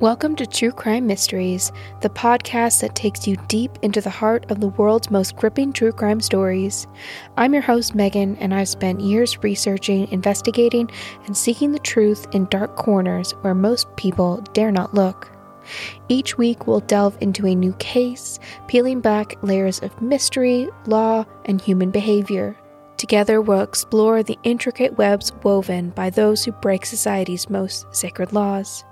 Welcome to True Crime Mysteries, the podcast that takes you deep into the heart of the world's most gripping true crime stories. I'm your host, Megan, and I've spent years researching, investigating, and seeking the truth in dark corners where most people dare not look. Each week, we'll delve into a new case, peeling back layers of mystery, law, and human behavior. Together, we'll explore the intricate webs woven by those who break society's most sacred laws.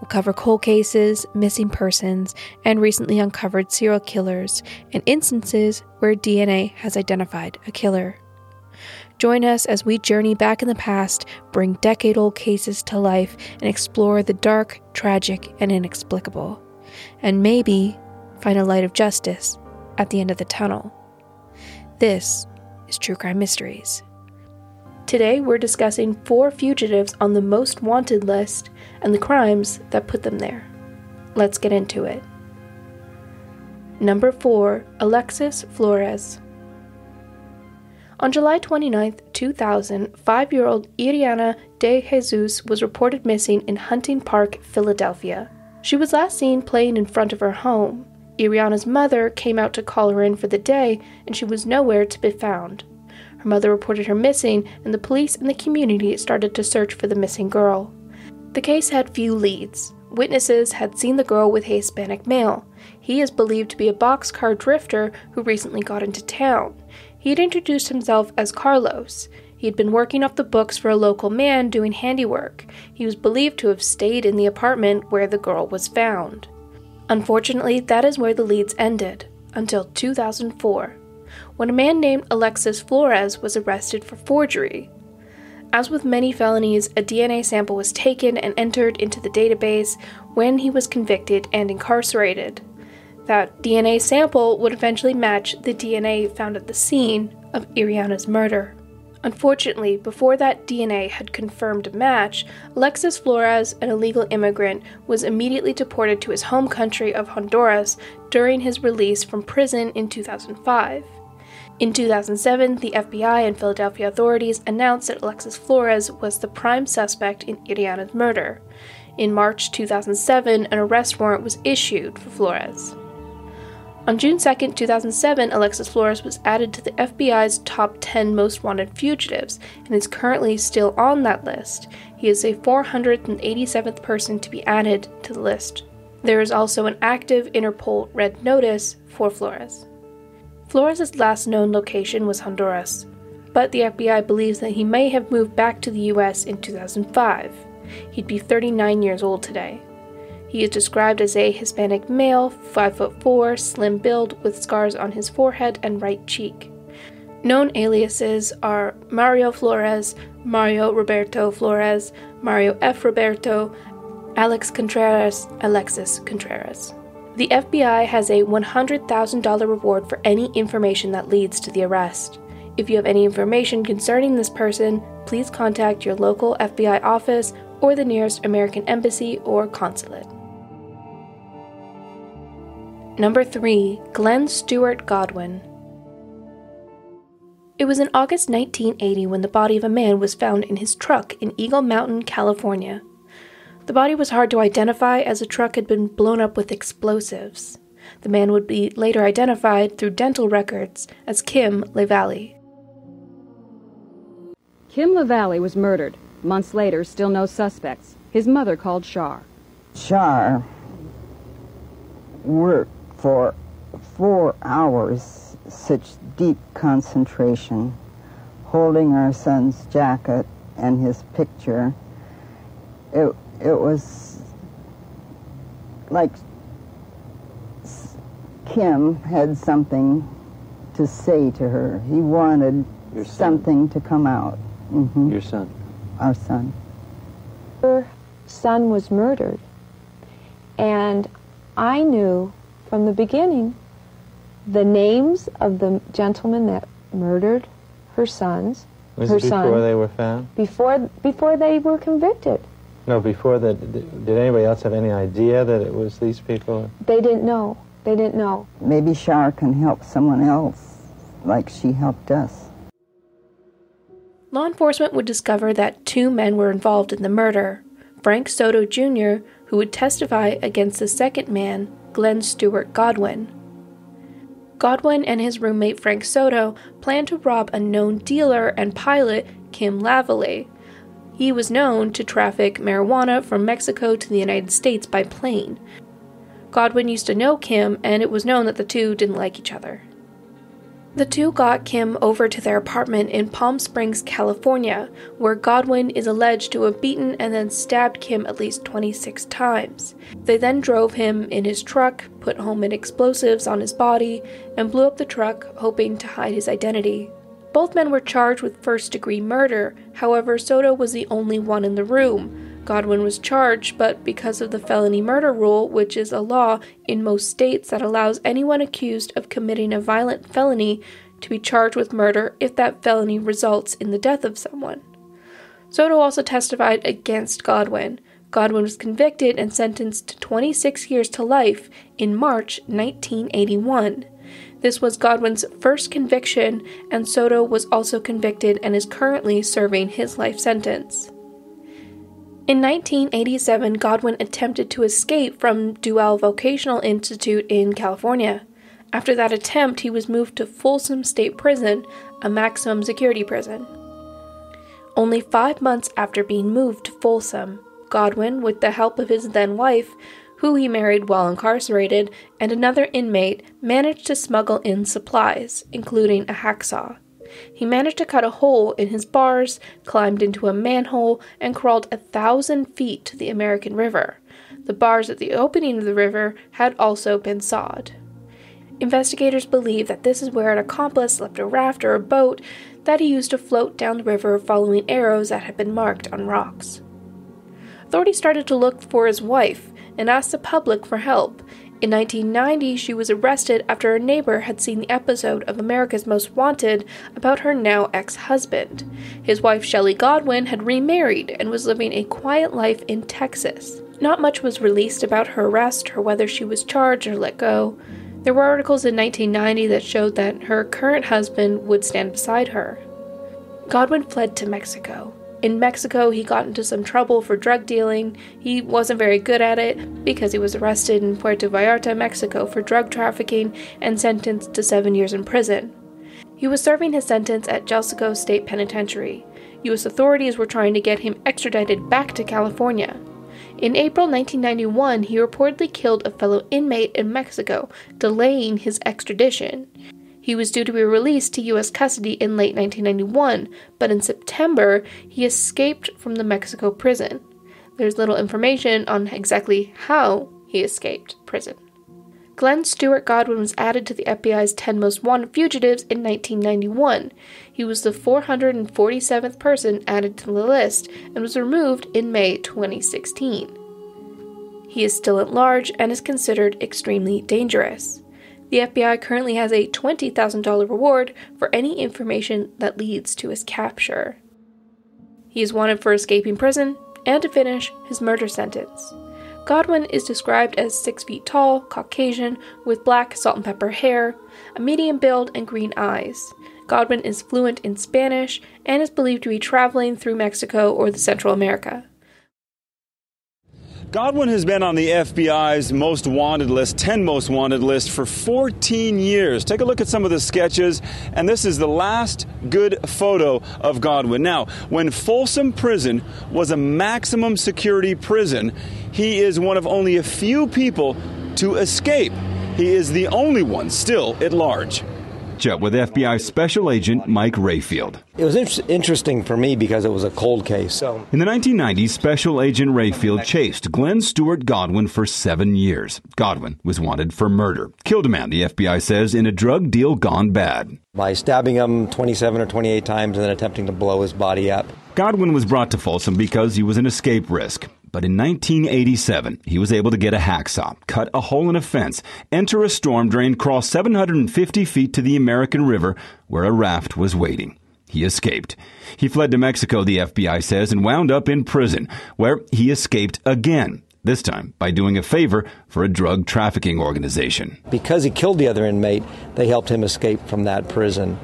We'll cover cold cases, missing persons, and recently uncovered serial killers and instances where DNA has identified a killer. Join us as we journey back in the past, bring decade old cases to life, and explore the dark, tragic, and inexplicable. And maybe find a light of justice at the end of the tunnel. This is True Crime Mysteries. Today, we're discussing four fugitives on the most wanted list and the crimes that put them there. Let's get into it. Number 4 Alexis Flores. On July 29, 2000, five year old Iriana de Jesus was reported missing in Hunting Park, Philadelphia. She was last seen playing in front of her home. Iriana's mother came out to call her in for the day, and she was nowhere to be found. Her mother reported her missing, and the police and the community started to search for the missing girl. The case had few leads. Witnesses had seen the girl with a Hispanic male. He is believed to be a boxcar drifter who recently got into town. He had introduced himself as Carlos. He had been working off the books for a local man doing handiwork. He was believed to have stayed in the apartment where the girl was found. Unfortunately, that is where the leads ended, until 2004 when a man named Alexis Flores was arrested for forgery. As with many felonies, a DNA sample was taken and entered into the database when he was convicted and incarcerated. That DNA sample would eventually match the DNA found at the scene of Iriana's murder. Unfortunately, before that DNA had confirmed a match, Alexis Flores, an illegal immigrant, was immediately deported to his home country of Honduras during his release from prison in 2005. In 2007, the FBI and Philadelphia authorities announced that Alexis Flores was the prime suspect in Iriana's murder. In March 2007, an arrest warrant was issued for Flores. On June 2, 2007, Alexis Flores was added to the FBI's top 10 most wanted fugitives and is currently still on that list. He is the 487th person to be added to the list. There is also an active Interpol red notice for Flores. Flores' last known location was Honduras, but the FBI believes that he may have moved back to the US in 2005. He'd be 39 years old today. He is described as a Hispanic male, 5 foot 4, slim build, with scars on his forehead and right cheek. Known aliases are Mario Flores, Mario Roberto Flores, Mario F. Roberto, Alex Contreras, Alexis Contreras. The FBI has a $100,000 reward for any information that leads to the arrest. If you have any information concerning this person, please contact your local FBI office or the nearest American embassy or consulate. Number 3. Glenn Stewart Godwin. It was in August 1980 when the body of a man was found in his truck in Eagle Mountain, California. The body was hard to identify as the truck had been blown up with explosives. The man would be later identified through dental records as Kim LaValley. Kim LaValley was murdered. Months later, still no suspects. His mother called Shar. Shar worked for four hours, such deep concentration, holding our son's jacket and his picture. It, it was like Kim had something to say to her. He wanted something to come out. Mm-hmm. Your son. Our son. Her son was murdered. And I knew from the beginning the names of the gentlemen that murdered her sons. Was her it before son, they were found? Before, before they were convicted. No, before that, did anybody else have any idea that it was these people? They didn't know. They didn't know. Maybe Shar can help someone else like she helped us. Law enforcement would discover that two men were involved in the murder. Frank Soto Jr., who would testify against the second man, Glenn Stewart Godwin. Godwin and his roommate Frank Soto planned to rob a known dealer and pilot, Kim LaValley. He was known to traffic marijuana from Mexico to the United States by plane. Godwin used to know Kim, and it was known that the two didn't like each other. The two got Kim over to their apartment in Palm Springs, California, where Godwin is alleged to have beaten and then stabbed Kim at least 26 times. They then drove him in his truck, put homemade explosives on his body, and blew up the truck, hoping to hide his identity. Both men were charged with first degree murder, however, Soto was the only one in the room. Godwin was charged, but because of the felony murder rule, which is a law in most states that allows anyone accused of committing a violent felony to be charged with murder if that felony results in the death of someone. Soto also testified against Godwin. Godwin was convicted and sentenced to 26 years to life in March 1981. This was Godwin's first conviction, and Soto was also convicted and is currently serving his life sentence. In 1987, Godwin attempted to escape from Deuel Vocational Institute in California. After that attempt, he was moved to Folsom State Prison, a maximum security prison. Only five months after being moved to Folsom, Godwin, with the help of his then wife, who he married while incarcerated, and another inmate, managed to smuggle in supplies, including a hacksaw. He managed to cut a hole in his bars, climbed into a manhole, and crawled a thousand feet to the American River. The bars at the opening of the river had also been sawed. Investigators believe that this is where an accomplice left a raft or a boat that he used to float down the river following arrows that had been marked on rocks. Authorities started to look for his wife and asked the public for help. In 1990, she was arrested after a neighbor had seen the episode of America's Most Wanted about her now ex husband. His wife, Shelley Godwin, had remarried and was living a quiet life in Texas. Not much was released about her arrest or whether she was charged or let go. There were articles in 1990 that showed that her current husband would stand beside her. Godwin fled to Mexico. In Mexico, he got into some trouble for drug dealing. He wasn't very good at it because he was arrested in Puerto Vallarta, Mexico for drug trafficking and sentenced to seven years in prison. He was serving his sentence at Jalisco State Penitentiary. U.S. authorities were trying to get him extradited back to California. In April 1991, he reportedly killed a fellow inmate in Mexico, delaying his extradition. He was due to be released to U.S. custody in late 1991, but in September, he escaped from the Mexico prison. There's little information on exactly how he escaped prison. Glenn Stewart Godwin was added to the FBI's 10 most wanted fugitives in 1991. He was the 447th person added to the list and was removed in May 2016. He is still at large and is considered extremely dangerous. The FBI currently has a $20,000 reward for any information that leads to his capture. He is wanted for escaping prison and to finish his murder sentence. Godwin is described as 6 feet tall, Caucasian, with black salt and pepper hair, a medium build, and green eyes. Godwin is fluent in Spanish and is believed to be traveling through Mexico or the Central America. Godwin has been on the FBI's most wanted list, 10 most wanted list, for 14 years. Take a look at some of the sketches, and this is the last good photo of Godwin. Now, when Folsom Prison was a maximum security prison, he is one of only a few people to escape. He is the only one still at large with FBI Special Agent Mike Rayfield. It was inter- interesting for me because it was a cold case. So in the 1990s, Special Agent Rayfield chased Glenn Stewart Godwin for seven years. Godwin was wanted for murder. Killed a man, the FBI says, in a drug deal gone bad. By stabbing him 27 or 28 times and then attempting to blow his body up. Godwin was brought to Folsom because he was an escape risk. But in 1987, he was able to get a hacksaw, cut a hole in a fence, enter a storm drain, cross 750 feet to the American River, where a raft was waiting. He escaped. He fled to Mexico, the FBI says, and wound up in prison, where he escaped again this time by doing a favor for a drug trafficking organization. Because he killed the other inmate, they helped him escape from that prison.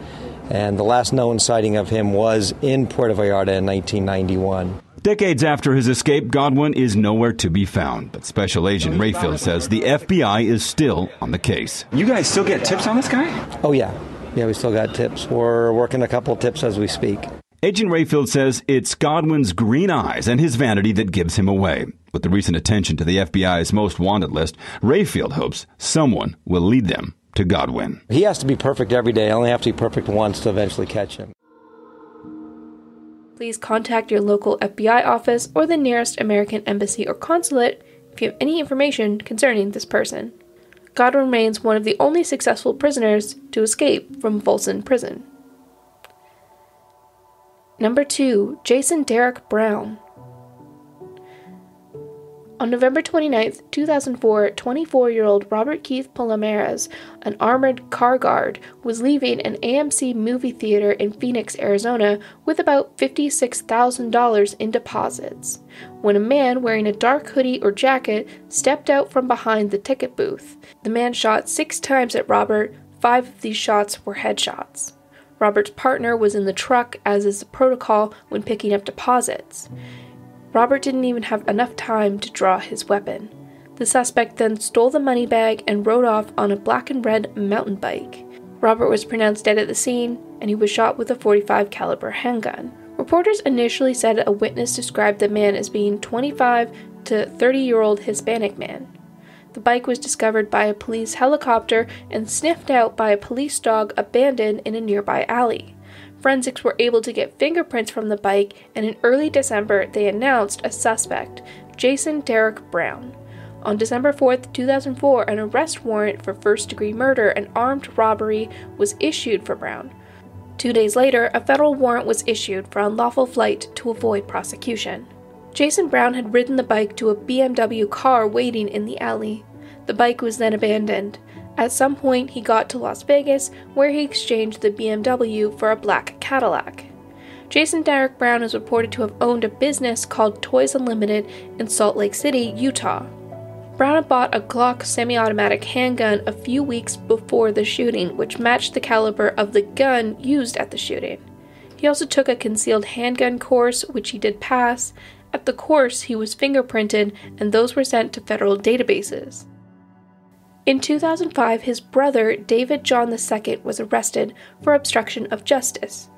And the last known sighting of him was in Puerto Vallarta in 1991. Decades after his escape, Godwin is nowhere to be found, but Special Agent Rayfield says the FBI is still on the case. You guys still get tips on this guy? Oh, yeah. Yeah, we still got tips. We're working a couple tips as we speak. Agent Rayfield says it's Godwin's green eyes and his vanity that gives him away. With the recent attention to the FBI's most wanted list, Rayfield hopes someone will lead them to Godwin. He has to be perfect every day. I only have to be perfect once to eventually catch him. Please contact your local FBI office or the nearest American embassy or consulate if you have any information concerning this person. Godwin remains one of the only successful prisoners to escape from Folsom Prison. Number 2. Jason Derek Brown. On November 29, 2004, 24 year old Robert Keith Palomares, an armored car guard, was leaving an AMC movie theater in Phoenix, Arizona, with about $56,000 in deposits, when a man wearing a dark hoodie or jacket stepped out from behind the ticket booth. The man shot six times at Robert, five of these shots were headshots. Robert's partner was in the truck, as is the protocol when picking up deposits. Robert didn't even have enough time to draw his weapon. The suspect then stole the money bag and rode off on a black and red mountain bike. Robert was pronounced dead at the scene and he was shot with a 45 caliber handgun. Reporters initially said a witness described the man as being 25 to 30 year old Hispanic man. The bike was discovered by a police helicopter and sniffed out by a police dog abandoned in a nearby alley. Forensics were able to get fingerprints from the bike, and in early December, they announced a suspect, Jason Derek Brown. On December 4, 2004, an arrest warrant for first degree murder and armed robbery was issued for Brown. Two days later, a federal warrant was issued for unlawful flight to avoid prosecution. Jason Brown had ridden the bike to a BMW car waiting in the alley. The bike was then abandoned. At some point, he got to Las Vegas, where he exchanged the BMW for a black Cadillac. Jason Derek Brown is reported to have owned a business called Toys Unlimited in Salt Lake City, Utah. Brown had bought a Glock semi automatic handgun a few weeks before the shooting, which matched the caliber of the gun used at the shooting. He also took a concealed handgun course, which he did pass. At the course, he was fingerprinted, and those were sent to federal databases. In 2005, his brother, David John II, was arrested for obstruction of justice.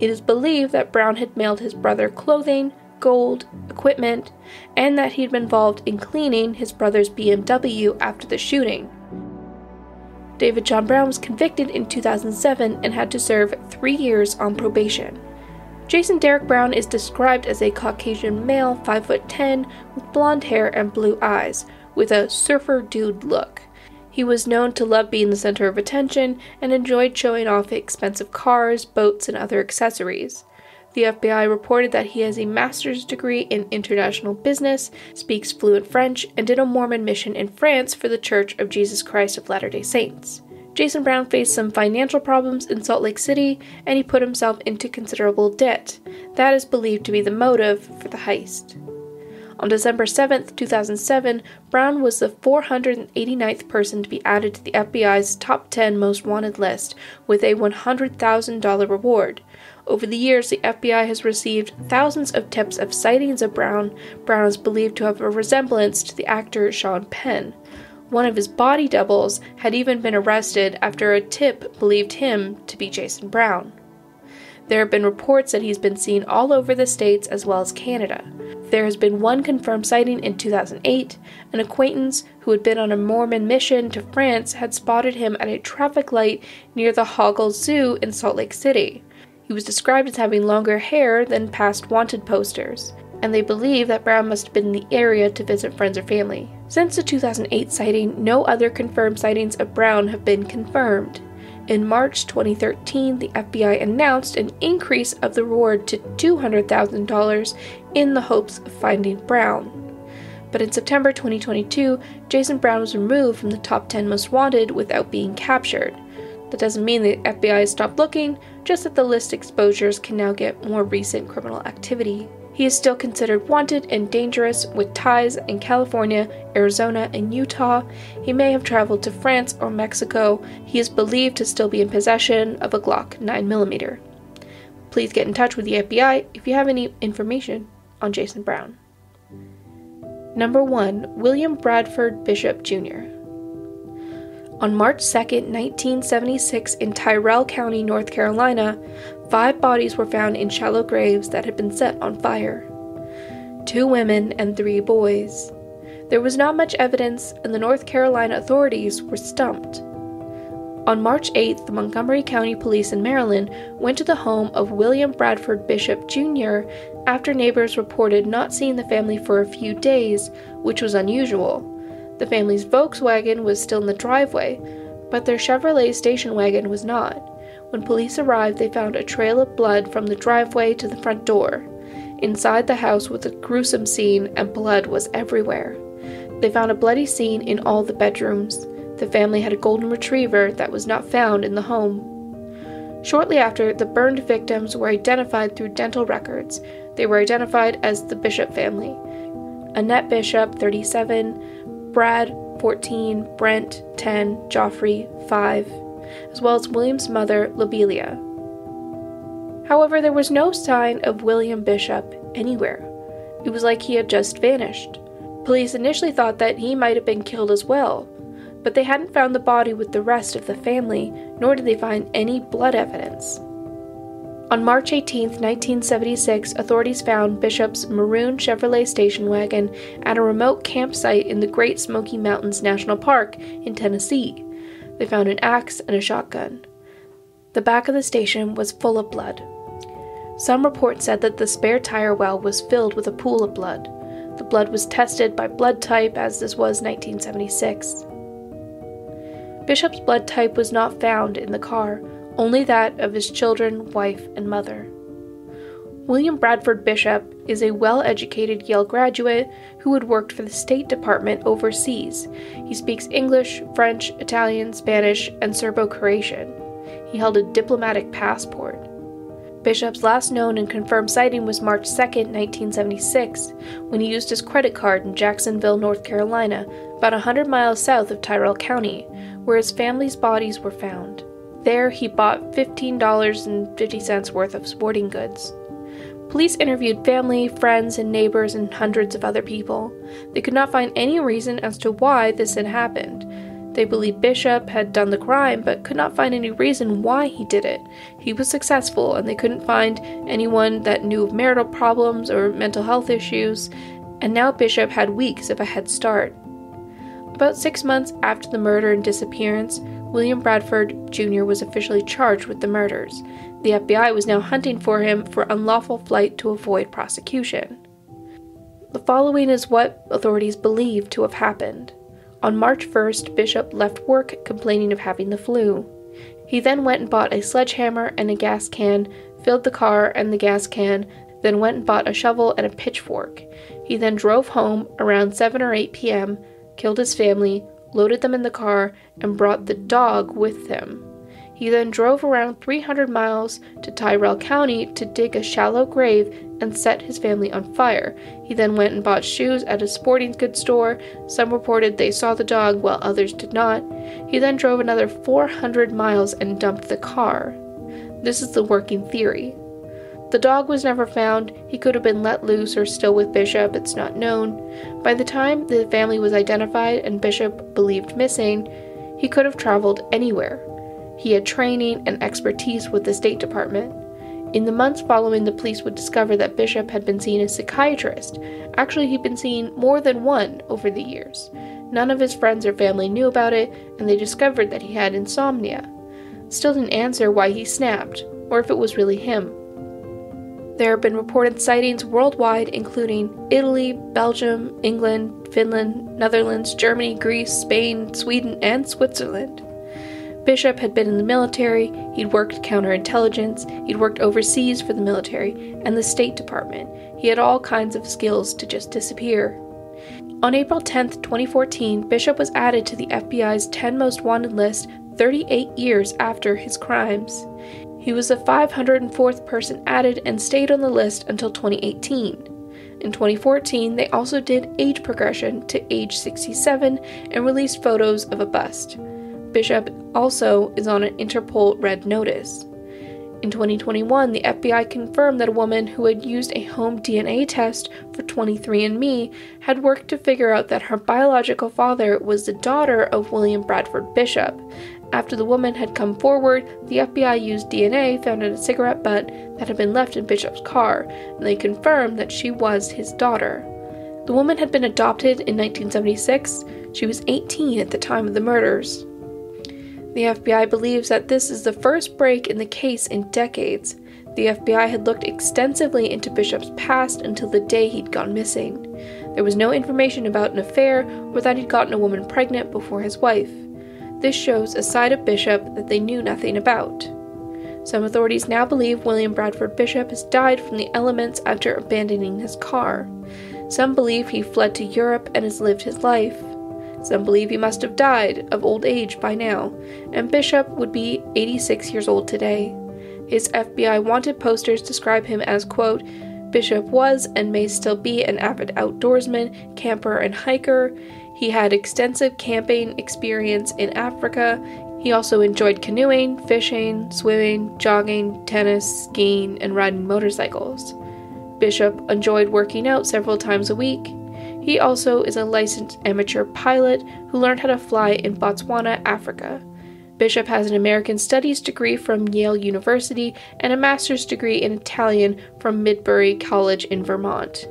It is believed that Brown had mailed his brother clothing, gold, equipment, and that he'd been involved in cleaning his brother's BMW after the shooting. David John Brown was convicted in 2007 and had to serve three years on probation. Jason Derek Brown is described as a Caucasian male, 5'10, with blonde hair and blue eyes, with a surfer dude look. He was known to love being the center of attention and enjoyed showing off expensive cars, boats, and other accessories. The FBI reported that he has a master's degree in international business, speaks fluent French, and did a Mormon mission in France for the Church of Jesus Christ of Latter day Saints. Jason Brown faced some financial problems in Salt Lake City and he put himself into considerable debt. That is believed to be the motive for the heist. On December 7, 2007, Brown was the 489th person to be added to the FBI's top 10 most wanted list with a $100,000 reward. Over the years, the FBI has received thousands of tips of sightings of Brown. Brown is believed to have a resemblance to the actor Sean Penn. One of his body doubles had even been arrested after a tip believed him to be Jason Brown. There have been reports that he's been seen all over the States as well as Canada. There has been one confirmed sighting in 2008. An acquaintance who had been on a Mormon mission to France had spotted him at a traffic light near the Hogle Zoo in Salt Lake City. He was described as having longer hair than past wanted posters, and they believe that Brown must have been in the area to visit friends or family. Since the 2008 sighting, no other confirmed sightings of Brown have been confirmed. In March 2013, the FBI announced an increase of the reward to $200,000 in the hopes of finding Brown. But in September 2022, Jason Brown was removed from the top 10 most wanted without being captured. That doesn't mean the FBI has stopped looking, just that the list exposures can now get more recent criminal activity. He is still considered wanted and dangerous with ties in California, Arizona, and Utah. He may have traveled to France or Mexico. He is believed to still be in possession of a Glock 9mm. Please get in touch with the FBI if you have any information on Jason Brown. Number 1. William Bradford Bishop Jr. On March 2, 1976, in Tyrrell County, North Carolina, five bodies were found in shallow graves that had been set on fire. Two women and three boys. There was not much evidence, and the North Carolina authorities were stumped. On March 8th, the Montgomery County Police in Maryland went to the home of William Bradford Bishop Jr. after neighbors reported not seeing the family for a few days, which was unusual. The family's Volkswagen was still in the driveway, but their Chevrolet station wagon was not. When police arrived, they found a trail of blood from the driveway to the front door. Inside the house was a gruesome scene, and blood was everywhere. They found a bloody scene in all the bedrooms. The family had a golden retriever that was not found in the home. Shortly after, the burned victims were identified through dental records. They were identified as the Bishop family Annette Bishop, 37, Brad, 14, Brent, 10, Geoffrey, 5, as well as William's mother, Lobelia. However, there was no sign of William Bishop anywhere. It was like he had just vanished. Police initially thought that he might have been killed as well, but they hadn't found the body with the rest of the family, nor did they find any blood evidence. On March 18, 1976, authorities found Bishop's maroon Chevrolet station wagon at a remote campsite in the Great Smoky Mountains National Park in Tennessee. They found an axe and a shotgun. The back of the station was full of blood. Some reports said that the spare tire well was filled with a pool of blood. The blood was tested by blood type as this was 1976. Bishop's blood type was not found in the car, only that of his children, wife, and mother. William Bradford Bishop is a well educated Yale graduate who had worked for the State Department overseas. He speaks English, French, Italian, Spanish, and Serbo Croatian. He held a diplomatic passport. Bishop's last known and confirmed sighting was March 2, 1976, when he used his credit card in Jacksonville, North Carolina, about 100 miles south of Tyrrell County, where his family's bodies were found. There, he bought $15.50 worth of sporting goods. Police interviewed family, friends, and neighbors and hundreds of other people. They could not find any reason as to why this had happened. They believed Bishop had done the crime, but could not find any reason why he did it. He was successful, and they couldn't find anyone that knew of marital problems or mental health issues, and now Bishop had weeks of a head start. About six months after the murder and disappearance, William Bradford Jr. was officially charged with the murders. The FBI was now hunting for him for unlawful flight to avoid prosecution. The following is what authorities believe to have happened. On March 1st, Bishop left work complaining of having the flu. He then went and bought a sledgehammer and a gas can, filled the car and the gas can, then went and bought a shovel and a pitchfork. He then drove home around 7 or 8 p.m., killed his family, loaded them in the car, and brought the dog with him. He then drove around 300 miles to Tyrrell County to dig a shallow grave and set his family on fire. He then went and bought shoes at a sporting goods store. Some reported they saw the dog, while others did not. He then drove another 400 miles and dumped the car. This is the working theory. The dog was never found. He could have been let loose or still with Bishop, it's not known. By the time the family was identified and Bishop believed missing, he could have traveled anywhere. He had training and expertise with the State Department. In the months following, the police would discover that Bishop had been seeing a psychiatrist. Actually, he'd been seeing more than one over the years. None of his friends or family knew about it, and they discovered that he had insomnia. Still didn't answer why he snapped, or if it was really him. There have been reported sightings worldwide, including Italy, Belgium, England, Finland, Netherlands, Germany, Greece, Spain, Sweden, and Switzerland. Bishop had been in the military, he'd worked counterintelligence, he'd worked overseas for the military and the State Department. He had all kinds of skills to just disappear. On April 10, 2014, Bishop was added to the FBI's 10 most wanted list 38 years after his crimes. He was the 504th person added and stayed on the list until 2018. In 2014, they also did age progression to age 67 and released photos of a bust. Bishop also is on an Interpol red notice. In 2021, the FBI confirmed that a woman who had used a home DNA test for 23andMe had worked to figure out that her biological father was the daughter of William Bradford Bishop. After the woman had come forward, the FBI used DNA found in a cigarette butt that had been left in Bishop's car, and they confirmed that she was his daughter. The woman had been adopted in 1976. She was 18 at the time of the murders. The FBI believes that this is the first break in the case in decades. The FBI had looked extensively into Bishop's past until the day he'd gone missing. There was no information about an affair or that he'd gotten a woman pregnant before his wife. This shows a side of Bishop that they knew nothing about. Some authorities now believe William Bradford Bishop has died from the elements after abandoning his car. Some believe he fled to Europe and has lived his life. Some believe he must have died of old age by now, and Bishop would be 86 years old today. His FBI wanted posters describe him as, quote, Bishop was and may still be an avid outdoorsman, camper, and hiker. He had extensive camping experience in Africa. He also enjoyed canoeing, fishing, swimming, jogging, tennis, skiing, and riding motorcycles. Bishop enjoyed working out several times a week. He also is a licensed amateur pilot who learned how to fly in Botswana, Africa. Bishop has an American Studies degree from Yale University and a master's degree in Italian from Middlebury College in Vermont.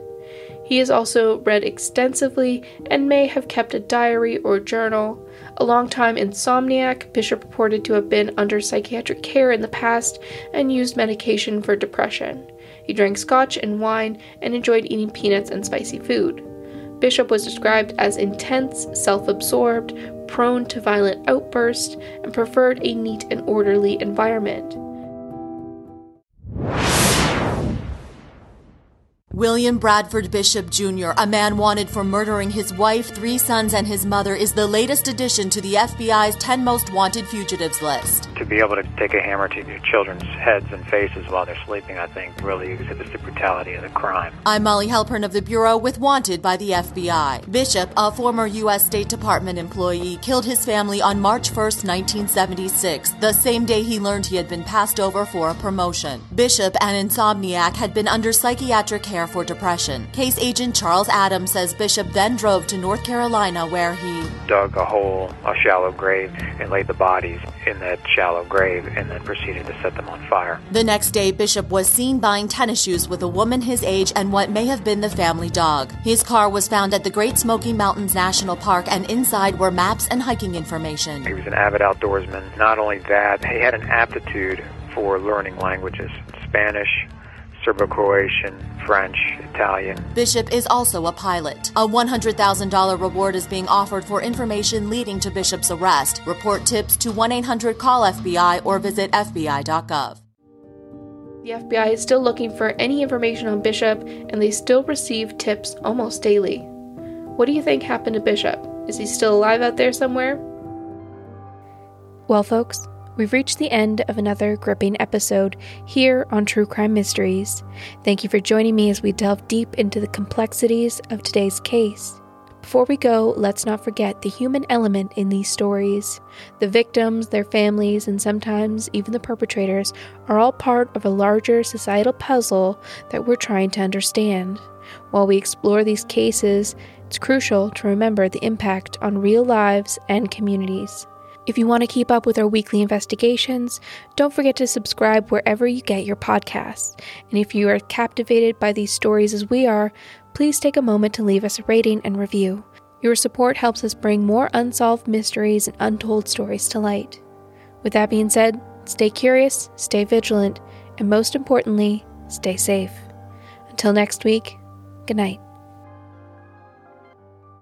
He has also read extensively and may have kept a diary or journal. A long-time insomniac, Bishop reported to have been under psychiatric care in the past and used medication for depression. He drank scotch and wine and enjoyed eating peanuts and spicy food. Bishop was described as intense, self absorbed, prone to violent outbursts, and preferred a neat and orderly environment. William Bradford Bishop Jr., a man wanted for murdering his wife, three sons, and his mother, is the latest addition to the FBI's 10 most wanted fugitives list. To be able to take a hammer to your children's heads and faces while they're sleeping, I think, really exhibits the brutality of the crime. I'm Molly Halpern of the Bureau with Wanted by the FBI. Bishop, a former U.S. State Department employee, killed his family on March 1, 1976, the same day he learned he had been passed over for a promotion. Bishop, an insomniac, had been under psychiatric care for depression. Case agent Charles Adams says Bishop then drove to North Carolina where he dug a hole, a shallow grave, and laid the bodies in that shallow grave and then proceeded to set them on fire. The next day, Bishop was seen buying tennis shoes with a woman his age and what may have been the family dog. His car was found at the Great Smoky Mountains National Park, and inside were maps and hiking information. He was an avid outdoorsman. Not only that, he had an aptitude for learning languages Spanish, Serbo-Croatian, French, Italian. Bishop is also a pilot. A $100,000 reward is being offered for information leading to Bishop's arrest. Report tips to 1-800-CALL-FBI or visit FBI.gov. The FBI is still looking for any information on Bishop, and they still receive tips almost daily. What do you think happened to Bishop? Is he still alive out there somewhere? Well, folks, we've reached the end of another gripping episode here on True Crime Mysteries. Thank you for joining me as we delve deep into the complexities of today's case. Before we go, let's not forget the human element in these stories. The victims, their families, and sometimes even the perpetrators are all part of a larger societal puzzle that we're trying to understand. While we explore these cases, it's crucial to remember the impact on real lives and communities. If you want to keep up with our weekly investigations, don't forget to subscribe wherever you get your podcasts. And if you are captivated by these stories as we are, please take a moment to leave us a rating and review. Your support helps us bring more unsolved mysteries and untold stories to light. With that being said, stay curious, stay vigilant, and most importantly, stay safe. Until next week, good night.